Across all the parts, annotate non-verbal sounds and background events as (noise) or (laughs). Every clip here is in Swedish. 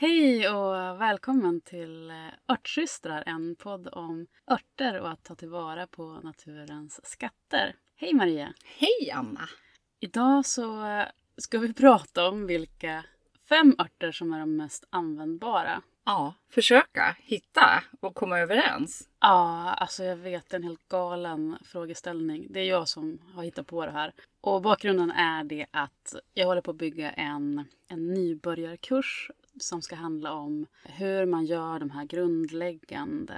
Hej och välkommen till Örtsystrar, en podd om örter och att ta tillvara på naturens skatter. Hej Maria! Hej Anna! Idag så ska vi prata om vilka fem örter som är de mest användbara. Ja, försöka hitta och komma överens. Ja, alltså jag vet en helt galen frågeställning. Det är jag som har hittat på det här. Och bakgrunden är det att jag håller på att bygga en, en nybörjarkurs som ska handla om hur man gör de här grundläggande,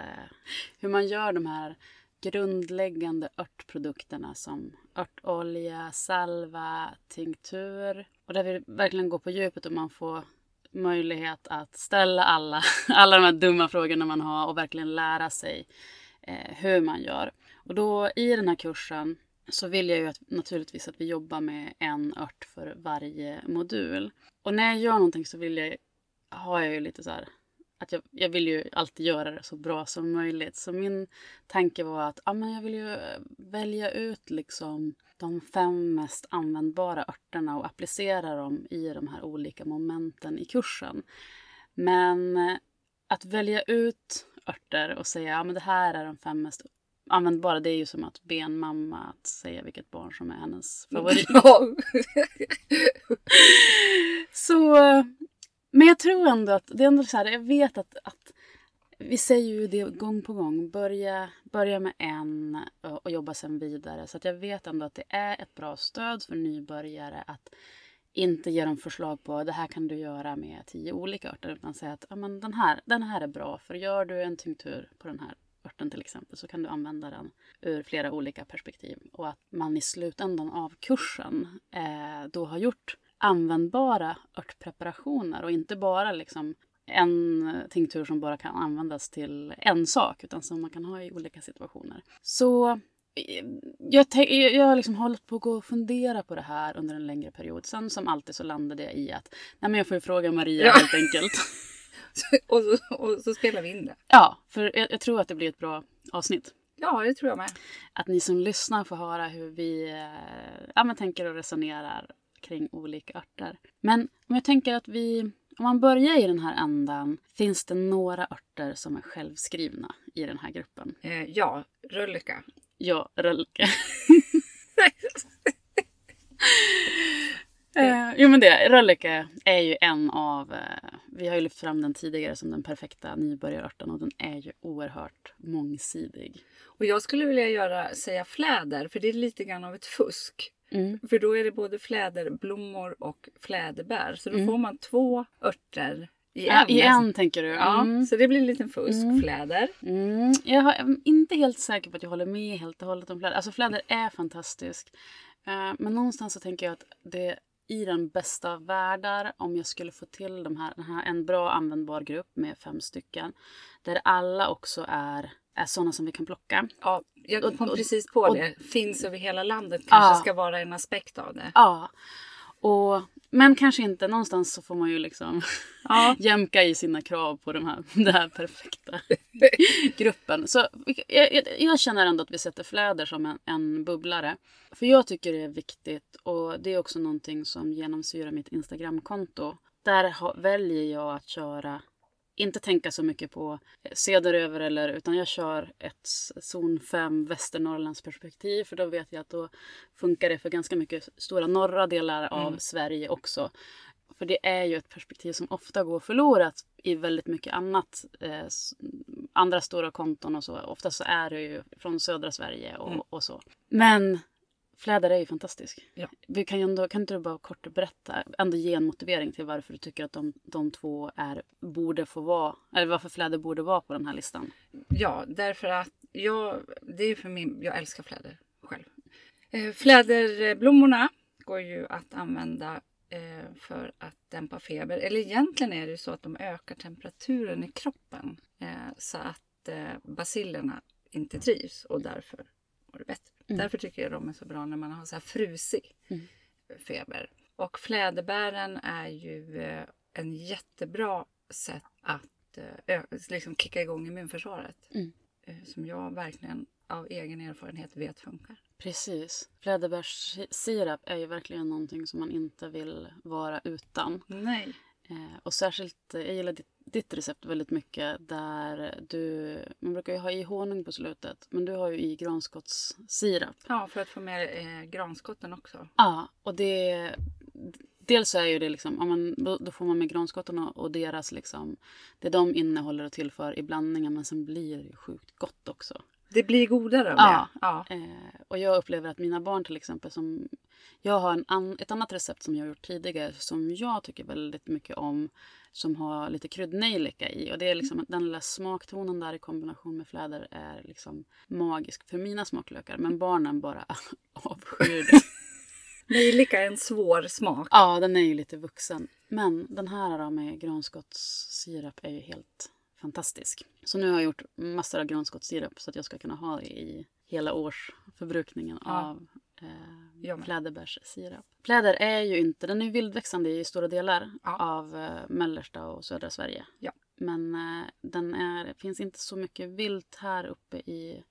hur man gör de här grundläggande örtprodukterna som örtolja, salva, tinktur. Och där vi verkligen går på djupet och man får möjlighet att ställa alla, (laughs) alla de här dumma frågorna man har och verkligen lära sig eh, hur man gör. Och då i den här kursen så vill jag ju att, naturligtvis att vi jobbar med en ört för varje modul. Och när jag gör någonting så vill jag, har jag ju lite så här att jag, jag vill ju alltid göra det så bra som möjligt. Så min tanke var att ja, men jag vill ju välja ut liksom de fem mest användbara örterna och applicera dem i de här olika momenten i kursen. Men att välja ut örter och säga att ja, det här är de fem mest användbara, det är ju som att be en mamma att säga vilket barn som är hennes favorit. (laughs) (laughs) så men jag tror ändå att det är ändå så här, jag vet att, att vi säger ju det gång på gång. Börja, börja med en och, jobba sen vidare. Så att jag vet ändå att det är ett bra stöd för nybörjare att inte ge dem förslag på det här kan du göra med tio olika örter. Utan säga att ja, men den, här, den här är bra. För gör du en tinktur på den här örten till exempel så kan du använda den ur flera olika perspektiv. Och att man i slutändan av kursen eh, då har gjort användbara örtpreparationer och inte bara liksom en tinktur som bara kan användas till en sak utan som man kan ha i olika situationer. Så eh, jag, jag har liksom hållit på att gå och fundera på det här under en längre period. Sen som alltid så landade jag i att nej men jag får ju fråga Maria ja. helt enkelt. (laughs) och, så, och så spelar vi in det. Ja, för jag, jag, tror att det blir ett bra avsnitt. Ja, det tror jag med. Att ni som lyssnar får höra hur vi äh, ja, men tänker och resonerar kring olika örter. Men om jag tänker att vi, om man börjar i den här ändan, finns det några örter som är självskrivna i den här gruppen? Eh, ja, röllika. Ja, röllika. (laughs) eh, jo men det, röllika är ju en av, eh, vi har ju lyft fram den tidigare som den perfekta nybörjarörten och den är ju oerhört mångsidig. Och jag skulle vilja göra, säga fläder, för det är lite grann av ett fusk. Mm. För då är det både fläderblommor och fläderbär. Så då mm. får man två örter i en. Ja, I en tänker du? Ja, mm. så det blir en liten fusk. Mm. Fläder. Mm. Jag, är inte helt säker på att jag håller med helt och hållet om fläder. Alltså fläder är fantastisk. Uh, men någonstans så tänker jag att det i den bästa av världar om jag skulle få till de här, den här, en bra användbar grupp med fem stycken. Där alla också är är sådana som vi kan plocka. Ja, jag kom och, precis på och, det. Finns över hela landet kanske ja, ska vara en aspekt av det. Ja. Och, men kanske inte. Någonstans så får man ju liksom ja. (laughs) jämka i sina krav på de här, (laughs) den här perfekta (laughs) gruppen. Så jag, jag, jag, känner ändå att vi sätter fläder som en, en bubblare. För jag tycker det är viktigt och det är också någonting som genomsyrar mitt Instagramkonto. Där ha, väljer jag att köra inte tänka så mycket på söderöver eller utan jag kör ett zon 5 Västernorrlands perspektiv för då vet jag att då funkar det för ganska mycket stora norra delar av mm. Sverige också. För det är ju ett perspektiv som ofta går förlorat i väldigt mycket annat. Eh, andra stora konton och så. Ofta så är det ju från södra Sverige och, mm. och så. Men Fläder är ju fantastisk. Ja. Vi kan, ju ändå, kan inte du bara kort berätta, ändå ge en motivering till varför du tycker att de, de två är, borde få vara, eller varför fläder borde vara på den här listan? Ja, därför att jag, det är för min, jag älskar fläder själv. Eh, fläderblommorna går ju att använda eh, för att dämpa feber. Eller egentligen är det ju så att de ökar temperaturen i kroppen eh, så att bacillerna inte trivs och därför mår du bättre. Mm. Därför tycker jag de är så bra när man har så här frusig mm. feber. Och fläderbären är ju eh, en jättebra sätt att eh, liksom kicka igång immunförsvaret. Mm. Eh, som jag verkligen av egen erfarenhet vet funkar. Precis. Fläderbärssirap är ju verkligen någonting som man inte vill vara utan. Nej. Eh, och särskilt, jag gillar ditt, ditt recept väldigt mycket där du, man brukar ju ha i honung på slutet, men du har ju i granskottssirap. Ja, för att få med eh, granskotten också. Ja, och det, dels är ju det liksom, ja, men då, får man med granskotten och, och deras liksom, det de innehåller och tillför i blandningen, men sen blir det ju sjukt gott också. Det blir godare av Ja. det. Ja. Eh, och jag upplever att mina barn till exempel som... Jag har en an, ett annat recept som jag har gjort tidigare som jag tycker väldigt mycket om. Som har lite kryddnejlika i. Och det är liksom den lilla smaktonen där i kombination med fläder är liksom magisk för mina smaklökar. Men barnen bara (laughs) avskyr det. (laughs) Nejlika är en svår smak. Ja, den är ju lite vuxen. Men den här då med granskottssirap är ju helt fantastisk. Så nu har jag gjort massor av granskottssirap så att jag ska kunna ha det i hela årsförbrukningen Ja. av eh, fläderbärssirap. Fläder är ju inte, den är ju vildväxande i stora delar Ja. av eh, mellersta och södra Sverige. Ja. Men eh, den är, finns inte så mycket vilt här uppe i,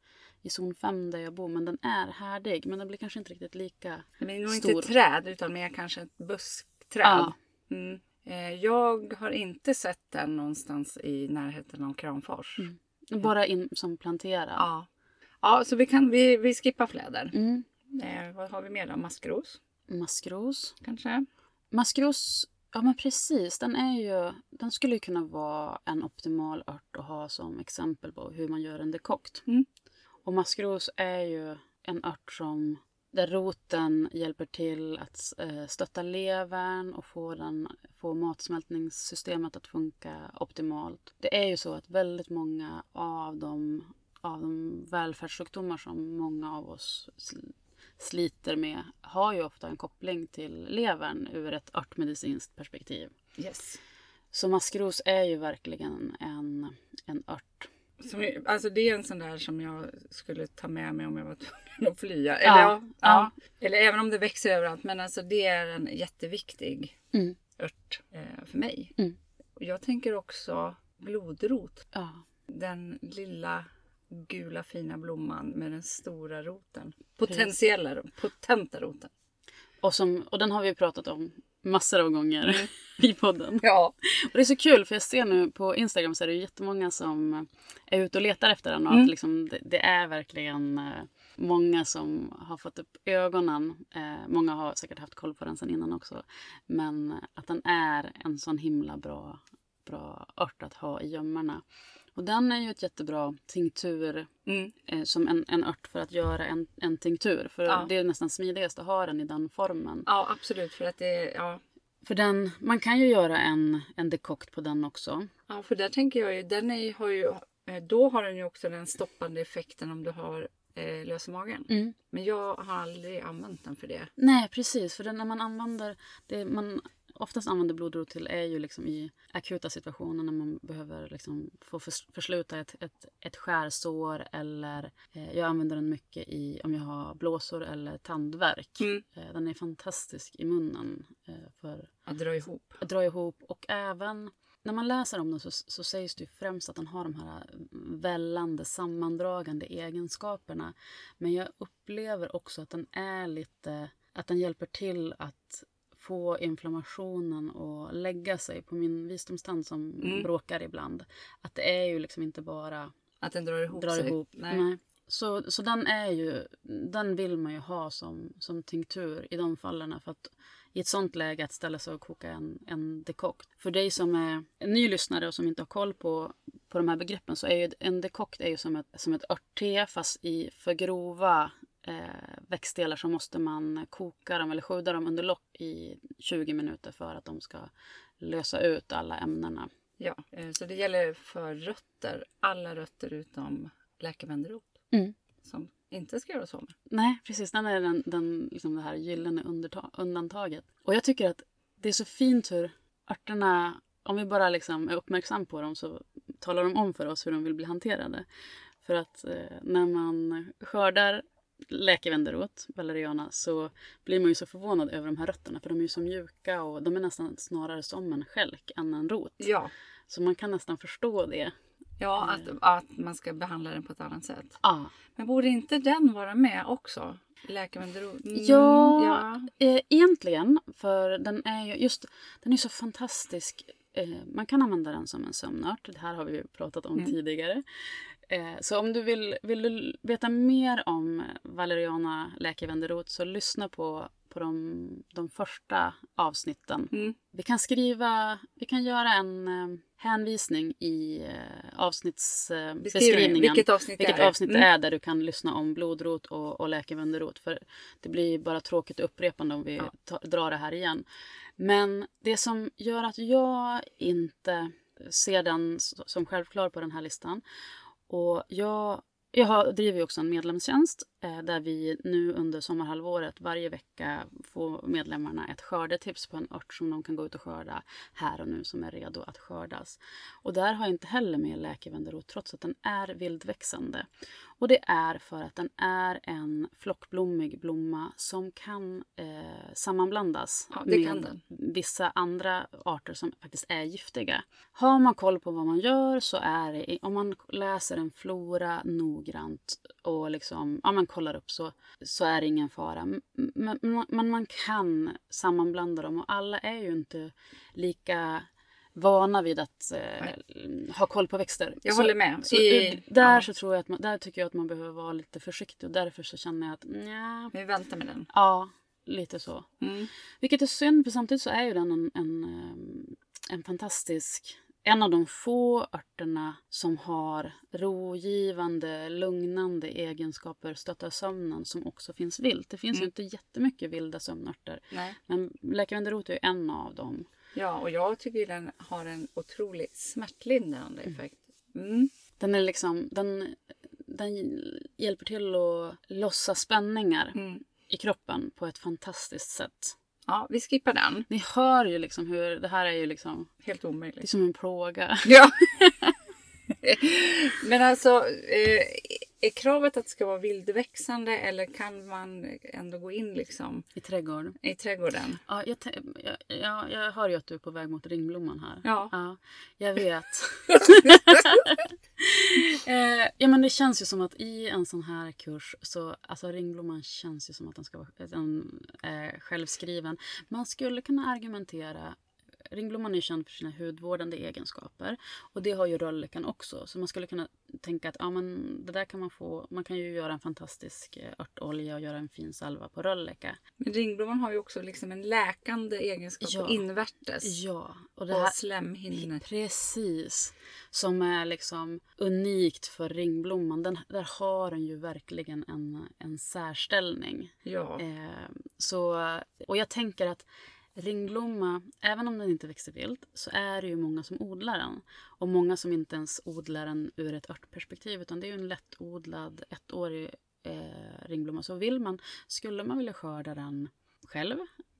i zon 5 där jag bor. Men den är härdig. Men den blir kanske inte riktigt lika Det är nog stor. inte träd utan mer kanske ett buskträd. Ja. Mm. Eh, Jag har inte sett den någonstans i närheten av Kramfors. Mm. Bara in som planterad. Ja. ja, så vi, kan, vi, vi skippar fläder. Mm. Eh, vad har vi mer då? Maskros Maskros. kanske? Maskros, ja men precis. Den är ju, den skulle ju kunna vara en optimal ört att ha som exempel på hur man gör en dekokt. Mm. Och maskros är ju en ört som där roten hjälper till att eh, stötta levern och få, den, få matsmältningssystemet att funka optimalt. Det är ju så att väldigt många av de, av de välfärdssjukdomar som många av oss sliter med har ju ofta en koppling till levern ur ett örtmedicinskt perspektiv. Yes. Så maskros är ju verkligen en, en ört. Som, alltså det är en sån där som jag skulle ta med mig om jag var (laughs) tvungen att flyga. Eller, Ja, ja, ja. Eller även om det växer överallt. Men alltså det är en jätteviktig Mm. ört eh, för mig. Mm. Jag tänker också blodrot. Ja. Den lilla gula fina blomman med den stora roten. Potentiella, potenta roten. Och, som, och den har vi pratat om massor av gånger (laughs) i podden. Ja. Och det är så kul för jag ser nu på Instagram så är det jättemånga som är ute och letar efter den och Mm. att liksom det, det är verkligen eh, många som har fått upp ögonen. Eh, många har säkert haft koll på den sedan innan också. Men att den är en sån himla bra, bra ört att ha i gömmorna. Och den är ju ett jättebra tinktur Mm. eh, som en, en ört för att göra en, en tinktur. För Ja. det är nästan smidigast att ha den i den formen. ja, absolut. För att det, ja. För den, man kan ju göra en, en dekokt på den också. ja, för där tänker jag ju, den är, har ju, eh, då har den ju också den stoppande effekten om du har eh, lös magen. Mm. Men jag har aldrig använt den för det. Nej, precis. För den, när man använder det man oftast använder blodrot till är ju liksom i akuta situationer när man behöver liksom få förs- försluta ett, ett, ett skärsår eller eh, jag använder den mycket i om jag har blåsor eller tandvärk. Mm. Eh, den är fantastisk i munnen eh, för Att dra ihop. att dra ihop och även när man läser om den så, så sägs det främst att den har de här vällande, sammandragande egenskaperna. Men jag upplever också att den är lite, att den hjälper till att få inflammationen att lägga sig på min visdomstand som Mm. bråkar ibland. Att det är ju liksom inte bara Att den drar ihop drar sig. ihop. Nej. Nej. Så, så den är ju, den vill man ju ha som, som tinktur i de fallen. För att i ett sånt läge att ställa sig och koka en, en dekokt. För dig som är en ny lyssnare och som inte har koll på, på de här begreppen så är ju en dekokt är ju som ett, som ett örtte fast i för grova växtdelar så måste man koka dem eller sjuda dem under lock i 20 minuter för att de ska lösa ut alla ämnena. Ja, eh, så det gäller för rötter. Alla rötter utom läkevänderot. Mm. Som inte ska göras av med. Nej, precis. Den är den, den, liksom det här gyllene undantaget. Och jag tycker att det är så fint hur örterna, om vi bara liksom är uppmärksam på dem så talar de om för oss hur de vill bli hanterade. För att eh, när man skördar läkevänderot, valeriana, så blir man ju så förvånad över de här rötterna för de är ju så mjuka och de är nästan snarare som en stjälk än en rot. Ja, Så man kan nästan förstå det Ja, att, att man ska behandla den på ett annat sätt. Ja. Men borde inte den vara med också? Läkarvänderot? Mm, Ja, ja. Eh, egentligen, för den är ju just, den är så fantastisk. Eh, man kan använda den som en sömnört, det här har vi ju pratat om Mm. tidigare. Eh, så om du vill, vill du veta mer om Valeriana läkarvänderot så lyssna på, på de, de första avsnitten. Mm. Vi kan skriva, vi kan göra en eh, hänvisning i eh, avsnittsbeskrivningen. Beskrivningen. Vilket avsnitt Vilket är avsnitt Mm. är där du kan lyssna om blodrot och, och läkarvänderot. För det blir bara tråkigt upprepande om vi Ja. drar det här igen. Men det som gör att jag inte ser den som självklar på den här listan. Och jag, jag har, driver också en medlemstjänst eh, där vi nu under sommarhalvåret varje vecka får medlemmarna ett skördetips på en ört som de kan gå ut och skörda här och nu som är redo att skördas. Och där har jag inte heller med läkevänderot trots att den är vildväxande. Och det är för att den är en flockblommig blomma som kan eh, sammanblandas Ja, med kan vissa andra arter som faktiskt är giftiga. Har man koll på vad man gör så är det, om man läser en flora noggrant och liksom, ja, man kollar upp så, så är det ingen fara. Men, men, men man kan sammanblanda dem och alla är ju inte lika vana vid att eh, ha koll på växter. Jag så, håller med. Så, I- där, ja. så tror jag att man, där tycker jag att man behöver vara lite försiktig och därför så känner jag att nja, Vi väntar med den. ja, lite så. Mm. Vilket är synd, för samtidigt så är ju den en, en, ehm, en fantastisk... En av de få örterna som har rogivande, lugnande egenskaper, stöttar sömnen, som också finns vilt. Det finns ju Mm. inte jättemycket vilda sömnörter. Nej. Men läkevänderot är ju en av dem. Ja, och jag tycker den har en otroligt smärtlindrande effekt. Mm. Den är liksom... Den, den hjälper till att lossa spänningar Mm. i kroppen på ett fantastiskt sätt. Ja, vi skippar den. Ni hör ju liksom hur... Det här är ju liksom... Helt Det är omöjligt. som en plåga. Ja. (laughs) Men alltså, eh, är kravet att det ska vara vildväxande eller kan man ändå gå in liksom I trädgård. i trädgården? Ja, jag, jag, jag hör ju att du är på väg mot ringblomman här. Ja. ja jag vet. (laughs) eh, ja, men det känns ju som att i en sån här kurs så, alltså ringblomman känns ju som att den ska vara den, eh, självskriven. Man skulle kunna argumentera Ringblomman är känd för sina hudvårdande egenskaper och det har ju röllikan också. Så man skulle kunna tänka att ja, men det där kan man få. Man kan ju göra en fantastisk eh, örtolja och göra en fin salva på röllika. Men ringblomman har ju också liksom en läkande egenskap Ja. invärtes. Ja, och det Och här, slemhinnor. Precis. Som är liksom unikt för ringblomman. Den, där har den ju verkligen en, en särställning. Ja. Eh, så, och jag tänker att ringblomma, även om den inte växer vilt, så är det ju många som odlar den. Och många som inte ens odlar den ur ett örtperspektiv, utan det är ju en lättodlad ettårig eh, ringblomma. Så vill man, skulle man vilja skörda den själv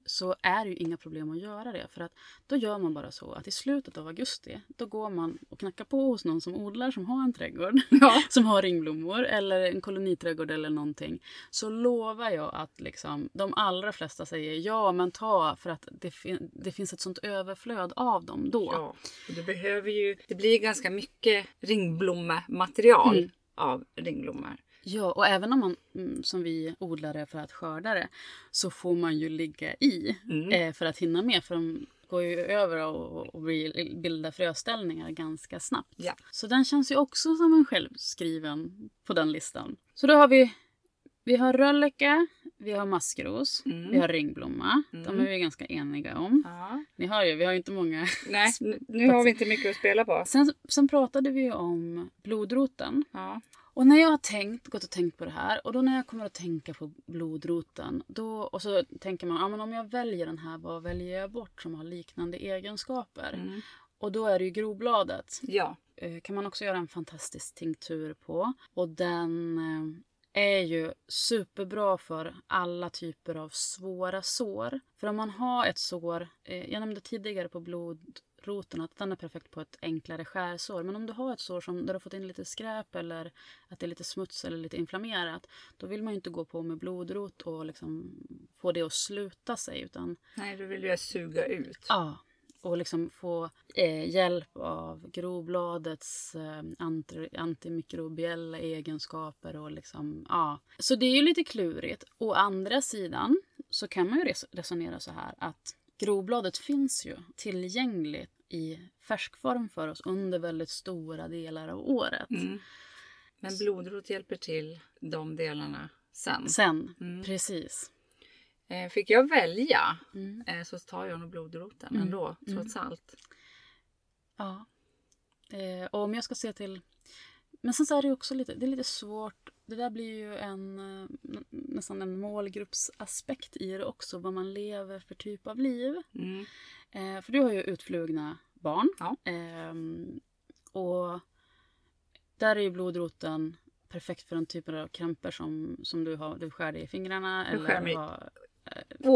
så är det ju inga problem att göra det. För att då gör man bara så att i slutet av augusti, då går man och knackar på hos någon som odlar, som har en trädgård (laughs) ja. (laughs) som har ringblommor eller en koloniträdgård eller någonting så lovar jag att liksom, de allra flesta säger ja men ta för att det, fin- det finns ett sånt överflöd av dem då. Ja, och du behöver ju, det blir ganska mycket ringblommaterial Mm. av ringblommor. Ja, och även om man mm, som vi odlare för att skörda det så får man ju ligga i Mm. eh, för att hinna med för de går ju över och, och blir- bildar fröställningar ganska snabbt. Ja. Så den känns ju också som en självskriven på den listan. Så då har vi vi har rölleka, vi har maskros, Mm. vi har ringblomma. De Mm. är vi ganska eniga om. Ja. Ni hör ju, vi har ju inte många. Nej, nu, (laughs) nu har vi inte mycket att spela på. Sen, sen pratade vi ju om blodroten. Ja. Och när jag har tänkt, gått och tänkt på det här och då när jag kommer att tänka på blodroten då, och så tänker man, ja men om jag väljer den här, vad väljer jag bort som har liknande egenskaper? Mm. Och då är det ju grobladet. Ja. Eh, kan man också göra en fantastisk tinktur på. Och den eh, är ju superbra för alla typer av svåra sår. För om man har ett sår, eh, jag nämnde tidigare på blodroten att den är perfekt på ett enklare skärsår. Men om du har ett sår som, där du har fått in lite skräp eller att det är lite smuts eller lite inflammerat. Då vill man ju inte gå på med blodrot och liksom få det att sluta sig. Utan Nej, du vill ju suga ut. Ja, och liksom få eh, hjälp av grobladets eh, anti, antimikrobiella egenskaper. Och liksom, ja. Så det är ju lite klurigt. Å andra sidan så kan man ju res resonera så här att grobladet finns ju tillgängligt i färskform för oss under väldigt stora delar av året. Mm. Men blodrot hjälper till de delarna sen. Sen, mm. precis. Eh, fick jag välja mm. eh, så tar jag nog blodroten mm. ändå, mm. trots allt. Ja. Eh, och om jag ska se till... Men sen så är det också lite, det är lite svårt. Det där blir ju en eh, nästan en målgruppsaspekt i det också. Vad man lever för typ av liv. Mm. Eh, för du har ju utflugna barn. Ja. Ehm, och där är ju blodroten perfekt för den typen av krämpor som, som du har. Du skär dig i fingrarna. Jag skär mig har, eh, (laughs)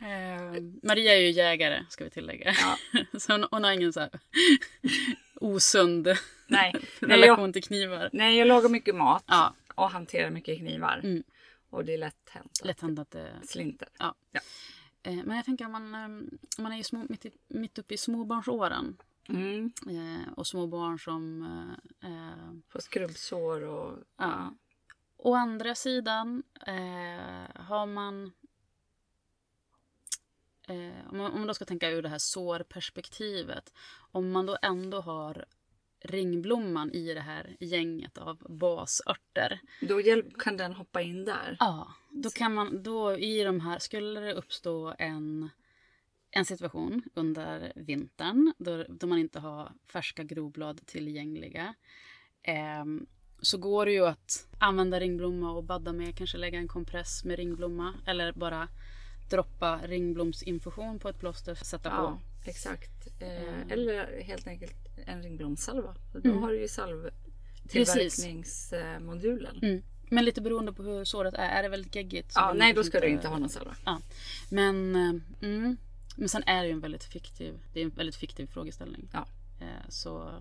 eh, Maria är ju jägare ska vi tillägga. Ja. (laughs) så hon, hon, har ingen så här osund nej, (laughs) relation jag, till knivar. Nej, jag lagar mycket mat ja. och hanterar mycket knivar. Mm. Och det är lätt hänt lätt hänt att det slinter. Ja. ja. Eh, men jag tänker om man, om man är små, mitt, mitt uppe i småbarnsåren Mm. Eh, och små barn som... Eh, eh, Får skrubbsår och... Ja. Å andra sidan eh, har man... Eh, om, man om man då ska tänka ur det här sårperspektivet. Om man då ändå har ringblomman i det här gänget av basörter. Då kan den hoppa in där? Ja, då kan man då i de här, skulle det uppstå en en situation under vintern då, då man inte har färska groblad tillgängliga. Eh, så går det ju att använda ringblomma och badda med, kanske lägga en compress med ringblomma eller bara droppa ringblomsinfusion på ett plåster, sätta ja, på. Exakt. Eh, eller helt enkelt en ringblomssalva. Då mm. har du ju salvtillverkningsmodulen. Mm. Men lite beroende på hur såret är. Är det väldigt geggigt? Ja, nej då ska inte... du inte ha någon salva. Ja. Men eh, mm, men sen är det ju en väldigt fiktiv, det är en väldigt fiktiv frågeställning. Ja. Eh, så (laughs)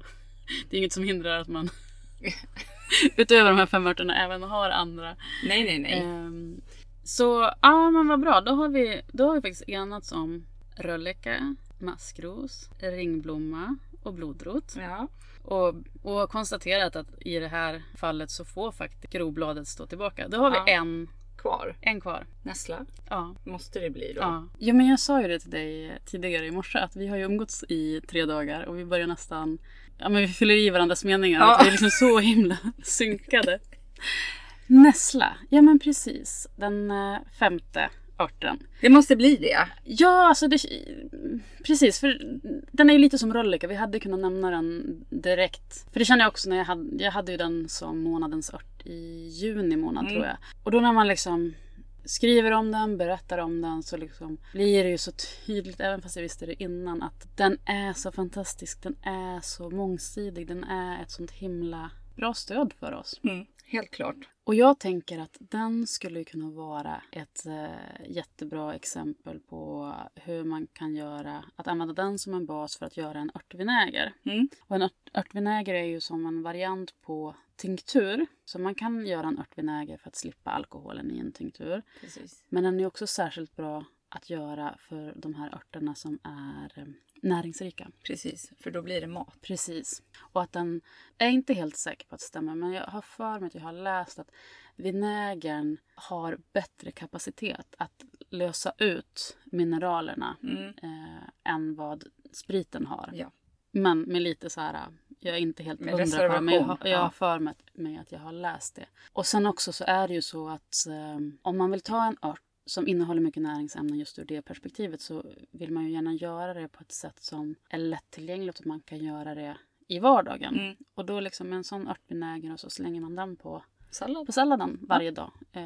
det är inget som hindrar att man (laughs) utöver de här fem örterna även har andra. Nej, nej, nej. Ehm, så ja, men vad bra. Då har vi, då har vi faktiskt enats om rölleka, maskros, ringblomma och blodrot. Ja. Och, och konstaterat att i det här fallet så får faktiskt grobladet stå tillbaka. Då har vi ja. en kvar. En kvar. Nässla. Ja. Måste det bli då. Ja. ja, men jag sa ju det till dig tidigare i morse att vi har ju umgåtts i tre dagar och vi börjar nästan... Ja, men vi fyller i varandras meningar. Ja. vi är liksom så himla synkade. Nässla. Ja, men precis. Den eh, femte örten. Det måste bli det. Ja, alltså det, precis. För den är ju lite som rölleka. Vi hade kunnat nämna den direkt. För det känner jag också när jag hade, jag hade ju den som månadens ört i juni månad mm. tror jag. Och då när man liksom skriver om den, berättar om den så liksom blir det ju så tydligt, även fast jag visste det innan, att den är så fantastisk. Den är så mångsidig. Den är ett sånt himla bra stöd för oss. Mm, helt klart. Och jag tänker att den skulle kunna vara ett eh, jättebra exempel på hur man kan göra, att använda den som en bas för att göra en örtvinäger. Mm. Och en ört, örtvinäger är ju som en variant på tinktur. Så man kan göra en örtvinäger för att slippa alkoholen i en tinktur. Precis. Men den är också särskilt bra att göra för de här örterna som är eh, näringsrika. Precis, för då blir det mat. Precis. Och att den, jag är inte helt säker på att det stämmer, men jag har för mig att jag har läst att vinägern har bättre kapacitet att lösa ut mineralerna mm. eh, än vad spriten har. Ja. Men med lite så här, jag är inte helt med hundra på det, men jag har, jag har för mig att jag har läst det. Och sen också så är det ju så att eh, om man vill ta en ört som innehåller mycket näringsämnen just ur det perspektivet så vill man ju gärna göra det på ett sätt som är lättillgängligt och man kan göra det i vardagen. Mm. Och då liksom en sån örtvinäger och så slänger man den på, Sallad. på salladen varje dag. Eh,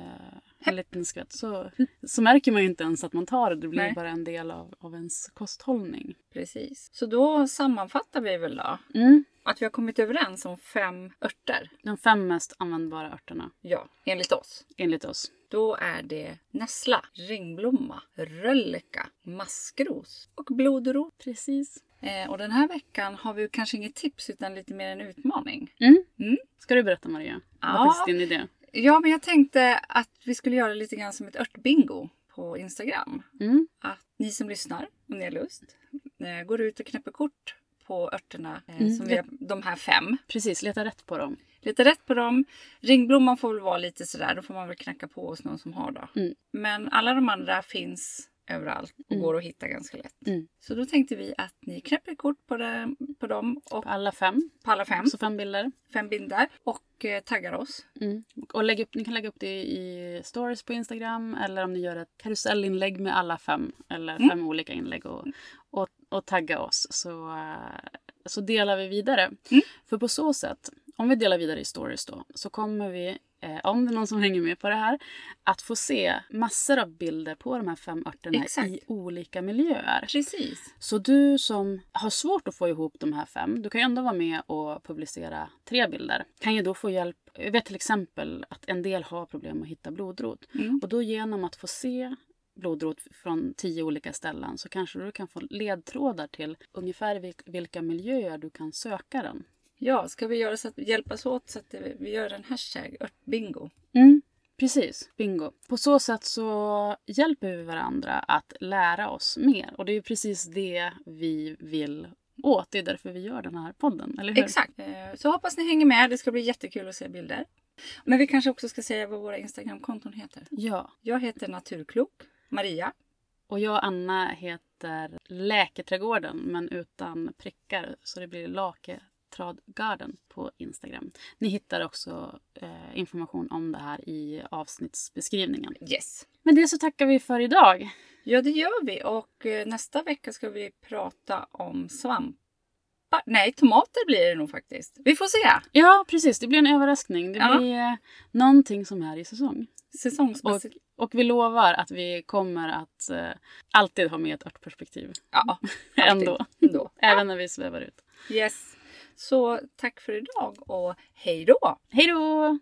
en liten skvätt. Så, (laughs) så märker man ju inte ens att man tar det. Det blir Nej. bara en del av, av ens kosthållning. Precis. Så då sammanfattar vi väl då mm. att vi har kommit överens om fem örter. De fem mest användbara örterna. Ja, enligt oss. Enligt oss. Då är det nässla, ringblomma, rölleka, maskros och blodrot. Precis. Eh, och den här veckan har vi kanske inget tips utan lite mer en utmaning. Mm. Mm. Ska du berätta Maria? Ja. Vad är din idé? Ja, men jag tänkte att vi skulle göra lite grann som ett örtbingo på Instagram. Mm. Att ni som lyssnar, om ni har lust, eh, går ut och knäpper kort på örterna. Eh, Mm. som vi de här fem. Precis, leta rätt på dem. Leta rätt på dem. Ringblomman får väl vara lite sådär, då får man väl knacka på hos någon som har då. Mm. Men alla de andra finns överallt och Mm. går att hitta ganska lätt. Mm. Så då tänkte vi att ni knäpper kort på, det, på dem och På alla fem. på alla fem. Så fem bilder. Fem bilder och eh, taggar oss. Mm. Och lägg upp, ni kan lägga upp det i stories på Instagram eller om ni gör ett karusellinlägg med alla fem eller Mm. fem olika inlägg och, och, och tagga oss så, eh, så delar vi vidare. Mm. För på så sätt, om vi delar vidare i stories då, så kommer vi, eh, om det är någon som hänger med på det här, att få se massor av bilder på de här fem örterna Exakt. i olika miljöer. Precis. Så du som har svårt att få ihop de här fem, du kan ju ändå vara med och publicera tre bilder. Kan ju då få hjälp. Jag vet till exempel att en del har problem att hitta blodrot. Mm. Och då genom att få se blodrot från tio olika ställen så kanske du kan få ledtrådar till ungefär vil- vilka miljöer du kan söka den. Ja, ska vi göra så att hjälpas åt så att vi gör en hashtag örtbingo? Mm, precis, bingo. På så sätt så hjälper vi varandra att lära oss mer. Och det är ju precis det vi vill åt. Det är därför vi gör den här podden, eller hur? Exakt. Eh, Så hoppas ni hänger med. Det ska bli jättekul att se bilder. Men vi kanske också ska säga vad våra Instagramkonton heter. Ja. Jag heter Naturklok Maria. Och jag och Anna heter Läketrädgården, men utan prickar. Så det blir Laketradgarden på Instagram. Ni hittar också eh, information om det här i avsnittsbeskrivningen. Yes. Men det så tackar vi för idag. Ja, det gör vi. Och eh, nästa vecka ska vi prata om svampar. Nej, tomater blir det nog faktiskt. Vi får se. Ja, precis. Det blir en överraskning. Det Ja. blir eh, någonting som är i säsong. Och, Säsongsbasil. och vi lovar att vi kommer att eh, alltid ha med ett örtperspektiv. Ja, (laughs) Ändå. alltid. Ändå. Även när vi svävar ut. Yes. Så tack för idag och hej då! Hej då!